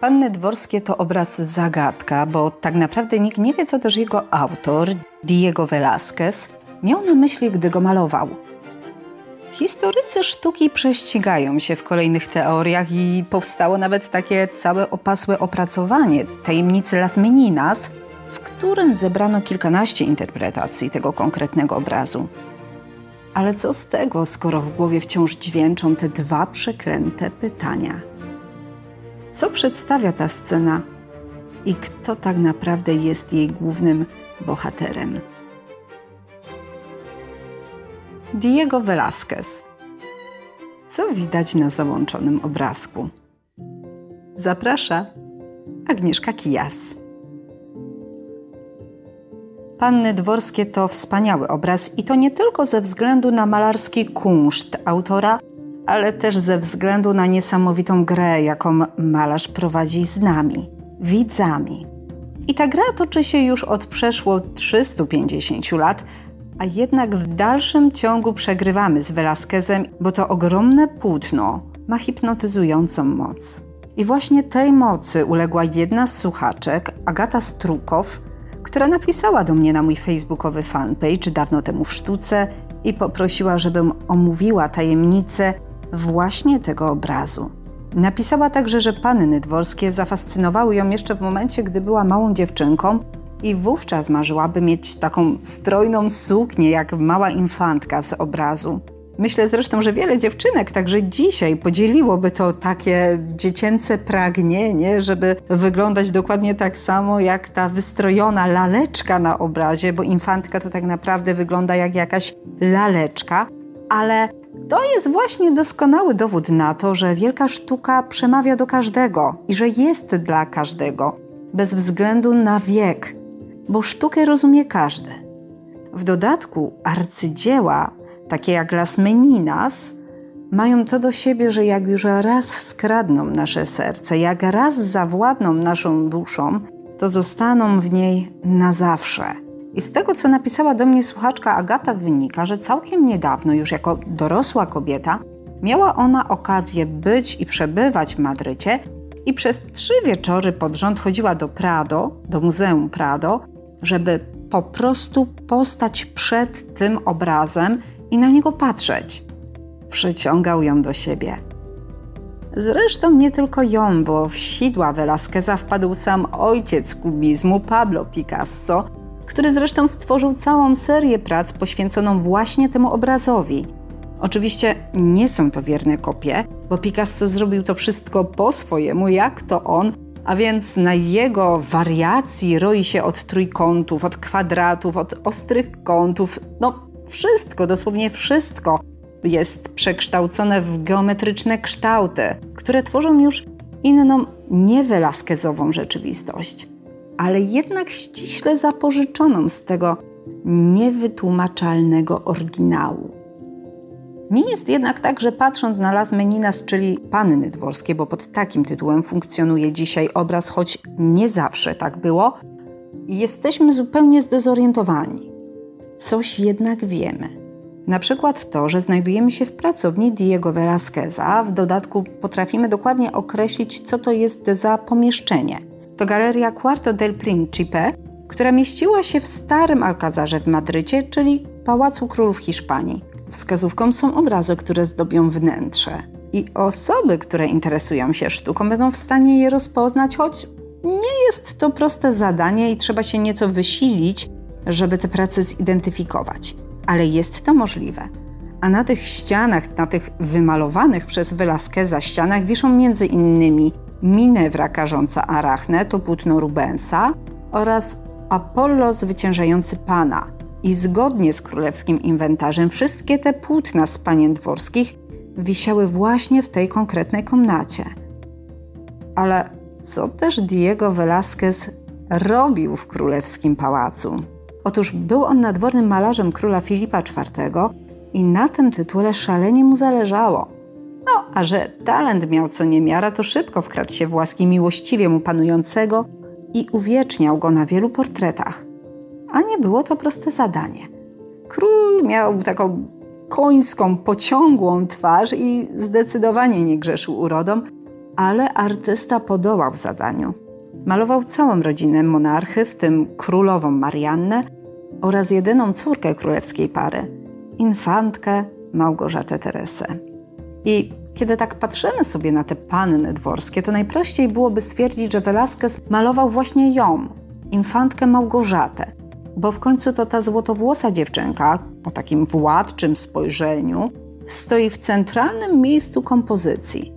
Panny Dworskie to obraz zagadka, bo tak naprawdę nikt nie wie, co też jego autor, Diego Velázquez, miał na myśli, gdy go malował. Historycy sztuki prześcigają się w kolejnych teoriach i powstało nawet takie całe opasłe opracowanie tajemnicy Las Meninas, w którym zebrano kilkanaście interpretacji tego konkretnego obrazu. Ale co z tego, skoro w głowie wciąż dźwięczą te dwa przeklęte pytania? Co przedstawia ta scena i kto tak naprawdę jest jej głównym bohaterem? Diego Velázquez. Co widać na załączonym obrazku? Zaprasza Agnieszka Kijas. Panny Dworskie to wspaniały obraz i to nie tylko ze względu na malarski kunszt autora, ale też ze względu na niesamowitą grę, jaką malarz prowadzi z nami, widzami. I ta gra toczy się już od przeszło 350 lat, a jednak w dalszym ciągu przegrywamy z Velasquezem, bo to ogromne płótno ma hipnotyzującą moc. I właśnie tej mocy uległa jedna z słuchaczek, Agata Strukow, która napisała do mnie na mój facebookowy fanpage dawno temu w sztuce i poprosiła, żebym omówiła tajemnicę właśnie tego obrazu. Napisała także, że panny dworskie zafascynowały ją jeszcze w momencie, gdy była małą dziewczynką i wówczas marzyłaby mieć taką strojną suknię jak mała infantka z obrazu. Myślę zresztą, że wiele dziewczynek także dzisiaj podzieliłoby to takie dziecięce pragnienie, żeby wyglądać dokładnie tak samo jak ta wystrojona laleczka na obrazie, bo infantka to tak naprawdę wygląda jak jakaś laleczka, ale to jest właśnie doskonały dowód na to, że wielka sztuka przemawia do każdego i że jest dla każdego, bez względu na wiek, bo sztukę rozumie każdy. W dodatku arcydzieła, takie jak Las Meninas, mają to do siebie, że jak już raz skradną nasze serce, jak raz zawładną naszą duszą, to zostaną w niej na zawsze. I z tego, co napisała do mnie słuchaczka Agata, wynika, że całkiem niedawno, już jako dorosła kobieta, miała ona okazję być i przebywać w Madrycie i przez trzy wieczory pod rząd chodziła do Prado, do Muzeum Prado, żeby po prostu postać przed tym obrazem i na niego patrzeć. Przyciągał ją do siebie. Zresztą nie tylko ją, bo w sidła Velasqueza wpadł sam ojciec kubizmu Pablo Picasso, który zresztą stworzył całą serię prac poświęconą właśnie temu obrazowi. Oczywiście nie są to wierne kopie, bo Picasso zrobił to wszystko po swojemu, jak to on, a więc na jego wariacji roi się od trójkątów, od kwadratów, od ostrych kątów, no wszystko, dosłownie wszystko jest przekształcone w geometryczne kształty, które tworzą już inną, nie rzeczywistość, ale jednak ściśle zapożyczoną z tego niewytłumaczalnego oryginału. Nie jest jednak tak, że patrząc na Las Meninas, czyli Panny Dworskie, bo pod takim tytułem funkcjonuje dzisiaj obraz, choć nie zawsze tak było, jesteśmy zupełnie zdezorientowani. Coś jednak wiemy. Na przykład to, że znajdujemy się w pracowni Diego Velázqueza, w dodatku potrafimy dokładnie określić, co to jest za pomieszczenie. To galeria Cuarto del Príncipe, która mieściła się w starym Alcazarze w Madrycie, czyli Pałacu Królów Hiszpanii. Wskazówką są obrazy, które zdobią wnętrze. I osoby, które interesują się sztuką, będą w stanie je rozpoznać, choć nie jest to proste zadanie i trzeba się nieco wysilić, żeby te prace zidentyfikować. Ale jest to możliwe. A na tych ścianach, na tych wymalowanych przez Velasqueza ścianach wiszą między innymi Minewra karząca Arachnę, to płótno Rubensa oraz Apollo zwyciężający Pana – i zgodnie z królewskim inwentarzem wszystkie te płótna z panien dworskich wisiały właśnie w tej konkretnej komnacie. Ale co też Diego Velázquez robił w królewskim pałacu? Otóż był on nadwornym malarzem króla Filipa IV i na tym tytule szalenie mu zależało. No, a że talent miał co niemiara, to szybko wkradł się w łaski miłościwie mu panującego i uwieczniał go na wielu portretach a nie było to proste zadanie. Król miał taką końską, pociągłą twarz i zdecydowanie nie grzeszył urodą, ale artysta podołał zadaniu. Malował całą rodzinę monarchy, w tym królową Mariannę oraz jedyną córkę królewskiej pary, infantkę Małgorzatę Teresę. I kiedy tak patrzymy sobie na te panny dworskie, to najprościej byłoby stwierdzić, że Velasquez malował właśnie ją, infantkę Małgorzatę, bo w końcu to ta złotowłosa dziewczynka o takim władczym spojrzeniu stoi w centralnym miejscu kompozycji.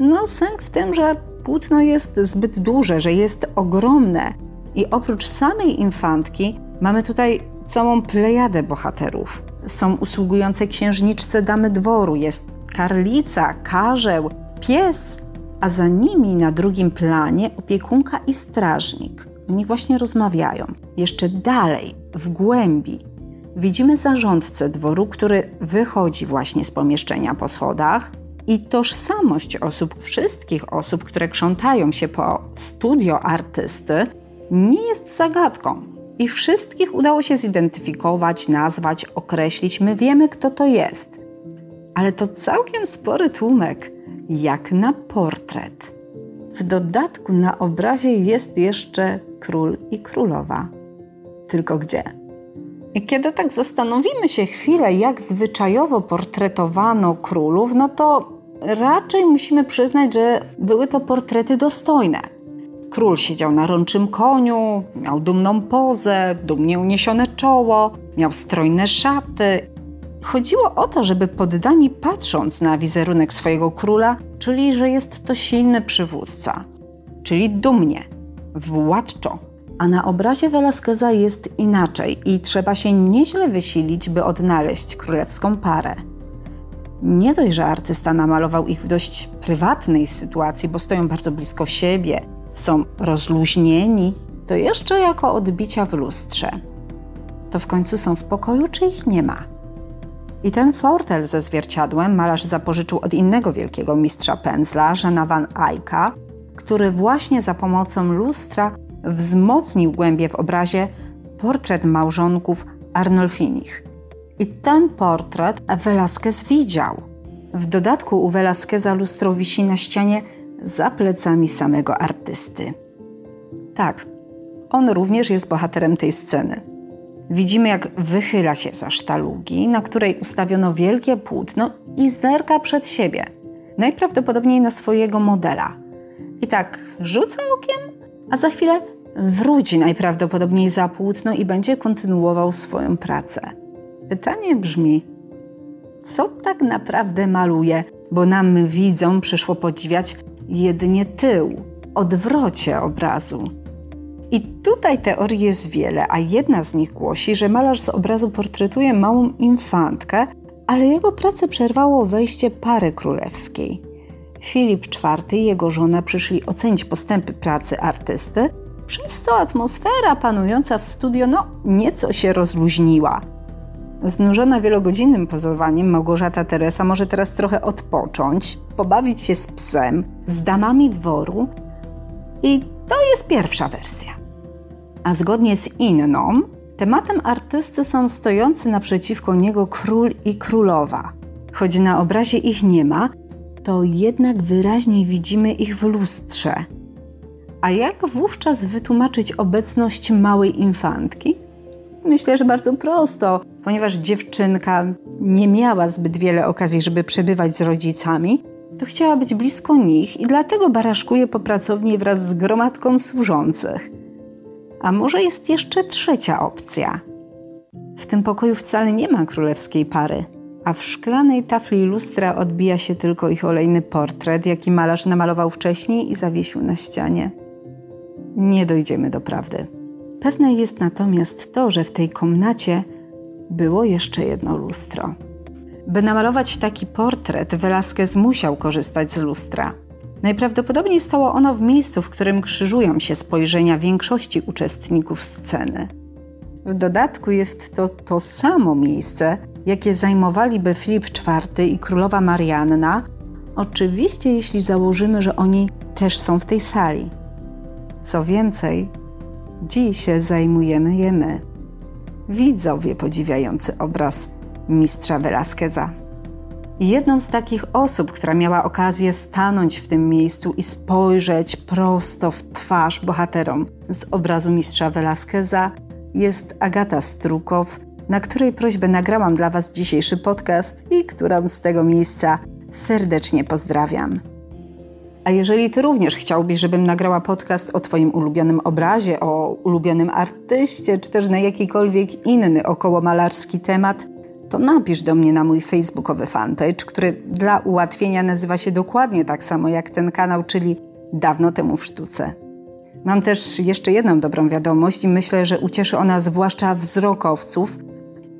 No, sęk w tym, że płótno jest zbyt duże, że jest ogromne i oprócz samej infantki mamy tutaj całą plejadę bohaterów. Są usługujące księżniczce damy dworu, jest karlica, karzeł, pies, a za nimi na drugim planie opiekunka i strażnik. Oni właśnie rozmawiają. Jeszcze dalej, w głębi, widzimy zarządcę dworu, który wychodzi właśnie z pomieszczenia po schodach i tożsamość osób, wszystkich osób, które krzątają się po studio artysty, nie jest zagadką. I wszystkich udało się zidentyfikować, nazwać, określić. My wiemy, kto to jest. Ale to całkiem spory tłumek, jak na portret. W dodatku na obrazie jest jeszcze król i królowa. Tylko gdzie? I kiedy tak zastanowimy się chwilę, jak zwyczajowo portretowano królów, no to raczej musimy przyznać, że były to portrety dostojne. Król siedział na rączym koniu, miał dumną pozę, dumnie uniesione czoło, miał strojne szaty. Chodziło o to, żeby poddani patrząc na wizerunek swojego króla, czyli że jest to silny przywódca, czyli dumnie, władczo. A na obrazie Velasqueza jest inaczej i trzeba się nieźle wysilić, by odnaleźć królewską parę. Nie dość, że artysta namalował ich w dość prywatnej sytuacji, bo stoją bardzo blisko siebie, są rozluźnieni, to jeszcze jako odbicia w lustrze. To w końcu są w pokoju, czy ich nie ma? I ten fortel ze zwierciadłem malarz zapożyczył od innego wielkiego mistrza pędzla, Żana van Eycka, który właśnie za pomocą lustra wzmocnił głębie w obrazie portret małżonków Arnolfinich. I ten portret Velasquez widział. W dodatku u Velasqueza lustro wisi na ścianie za plecami samego artysty. Tak, on również jest bohaterem tej sceny. Widzimy, jak wychyla się za sztalugi, na której ustawiono wielkie płótno i zerka przed siebie, najprawdopodobniej na swojego modela. I tak rzuca okiem, a za chwilę wróci najprawdopodobniej za płótno i będzie kontynuował swoją pracę. Pytanie brzmi: co tak naprawdę maluje, bo nam widzom przyszło podziwiać jedynie tył, odwrocie obrazu. I tutaj teorii jest wiele, a jedna z nich głosi, że malarz z obrazu portretuje małą infantkę, ale jego pracę przerwało wejście pary królewskiej. Filip IV i jego żona przyszli ocenić postępy pracy artysty, przez co atmosfera panująca w studio no, nieco się rozluźniła. Znużona wielogodzinnym pozowaniem, Małgorzata Teresa może teraz trochę odpocząć, pobawić się z psem, z damami dworu i to jest pierwsza wersja. A zgodnie z inną, tematem artysty są stojący naprzeciwko niego król i królowa. Choć na obrazie ich nie ma, to jednak wyraźnie widzimy ich w lustrze. A jak wówczas wytłumaczyć obecność małej infantki? Myślę, że bardzo prosto, ponieważ dziewczynka nie miała zbyt wiele okazji, żeby przebywać z rodzicami, to chciała być blisko nich i dlatego baraszkuje po pracowni wraz z gromadką służących. A może jest jeszcze trzecia opcja? W tym pokoju wcale nie ma królewskiej pary, a w szklanej tafli lustra odbija się tylko ich olejny portret, jaki malarz namalował wcześniej i zawiesił na ścianie. Nie dojdziemy do prawdy. Pewne jest natomiast to, że w tej komnacie było jeszcze jedno lustro. By namalować taki portret, Velázquez musiał korzystać z lustra. Najprawdopodobniej stało ono w miejscu, w którym krzyżują się spojrzenia większości uczestników sceny. W dodatku jest to to samo miejsce, jakie zajmowaliby Filip IV i królowa Marianna, oczywiście jeśli założymy, że oni też są w tej sali. Co więcej, Dziś zajmujemy je my, widzowie podziwiający obraz mistrza Velasqueza. Jedną z takich osób, która miała okazję stanąć w tym miejscu i spojrzeć prosto w twarz bohaterom z obrazu mistrza Velasqueza, jest Agata Strukow, na której prośbę nagrałam dla Was dzisiejszy podcast i którą z tego miejsca serdecznie pozdrawiam. A jeżeli Ty również chciałbyś, żebym nagrała podcast o Twoim ulubionym obrazie, o ulubionym artyście, czy też na jakikolwiek inny okołomalarski temat, to napisz do mnie na mój facebookowy fanpage, który dla ułatwienia nazywa się dokładnie tak samo jak ten kanał, czyli Dawno temu w sztuce. Mam też jeszcze jedną dobrą wiadomość i myślę, że ucieszy ona zwłaszcza wzrokowców.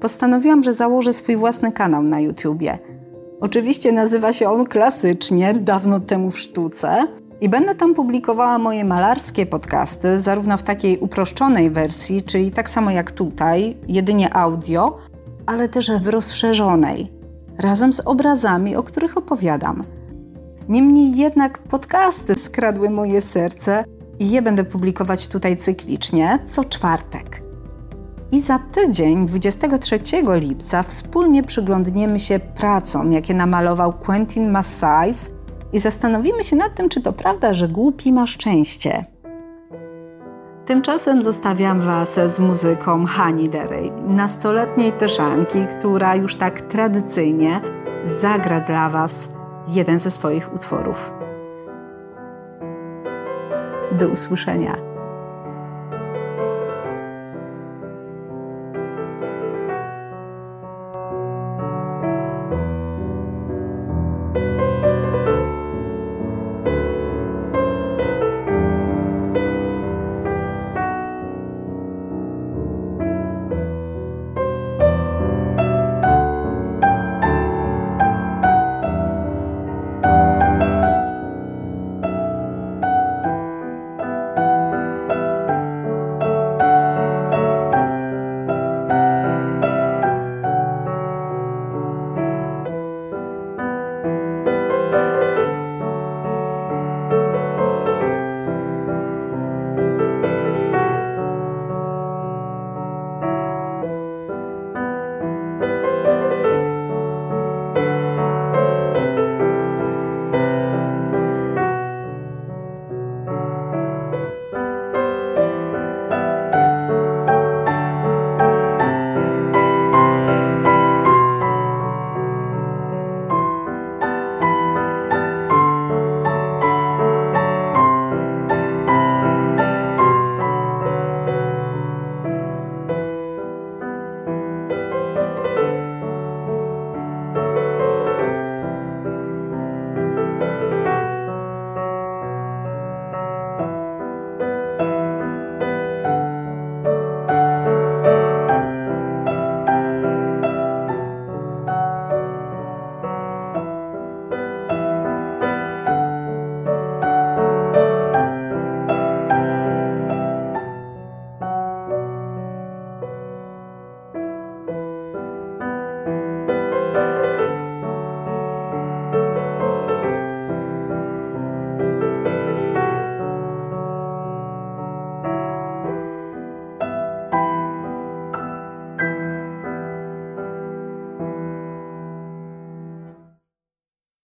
Postanowiłam, że założę swój własny kanał na YouTubie. Oczywiście nazywa się on klasycznie Dawno temu w sztuce i będę tam publikowała moje malarskie podcasty, zarówno w takiej uproszczonej wersji, czyli tak samo jak tutaj, jedynie audio, ale też w rozszerzonej, razem z obrazami, o których opowiadam. Niemniej jednak podcasty skradły moje serce i je będę publikować tutaj cyklicznie co czwartek. I za tydzień, 23 lipca, wspólnie przyglądniemy się pracom, jakie namalował Quentin Massais i zastanowimy się nad tym, czy to prawda, że głupi ma szczęście. Tymczasem zostawiam Was z muzyką Hani Derej, nastoletniej Tyszanki, która już tak tradycyjnie zagra dla Was jeden ze swoich utworów. Do usłyszenia.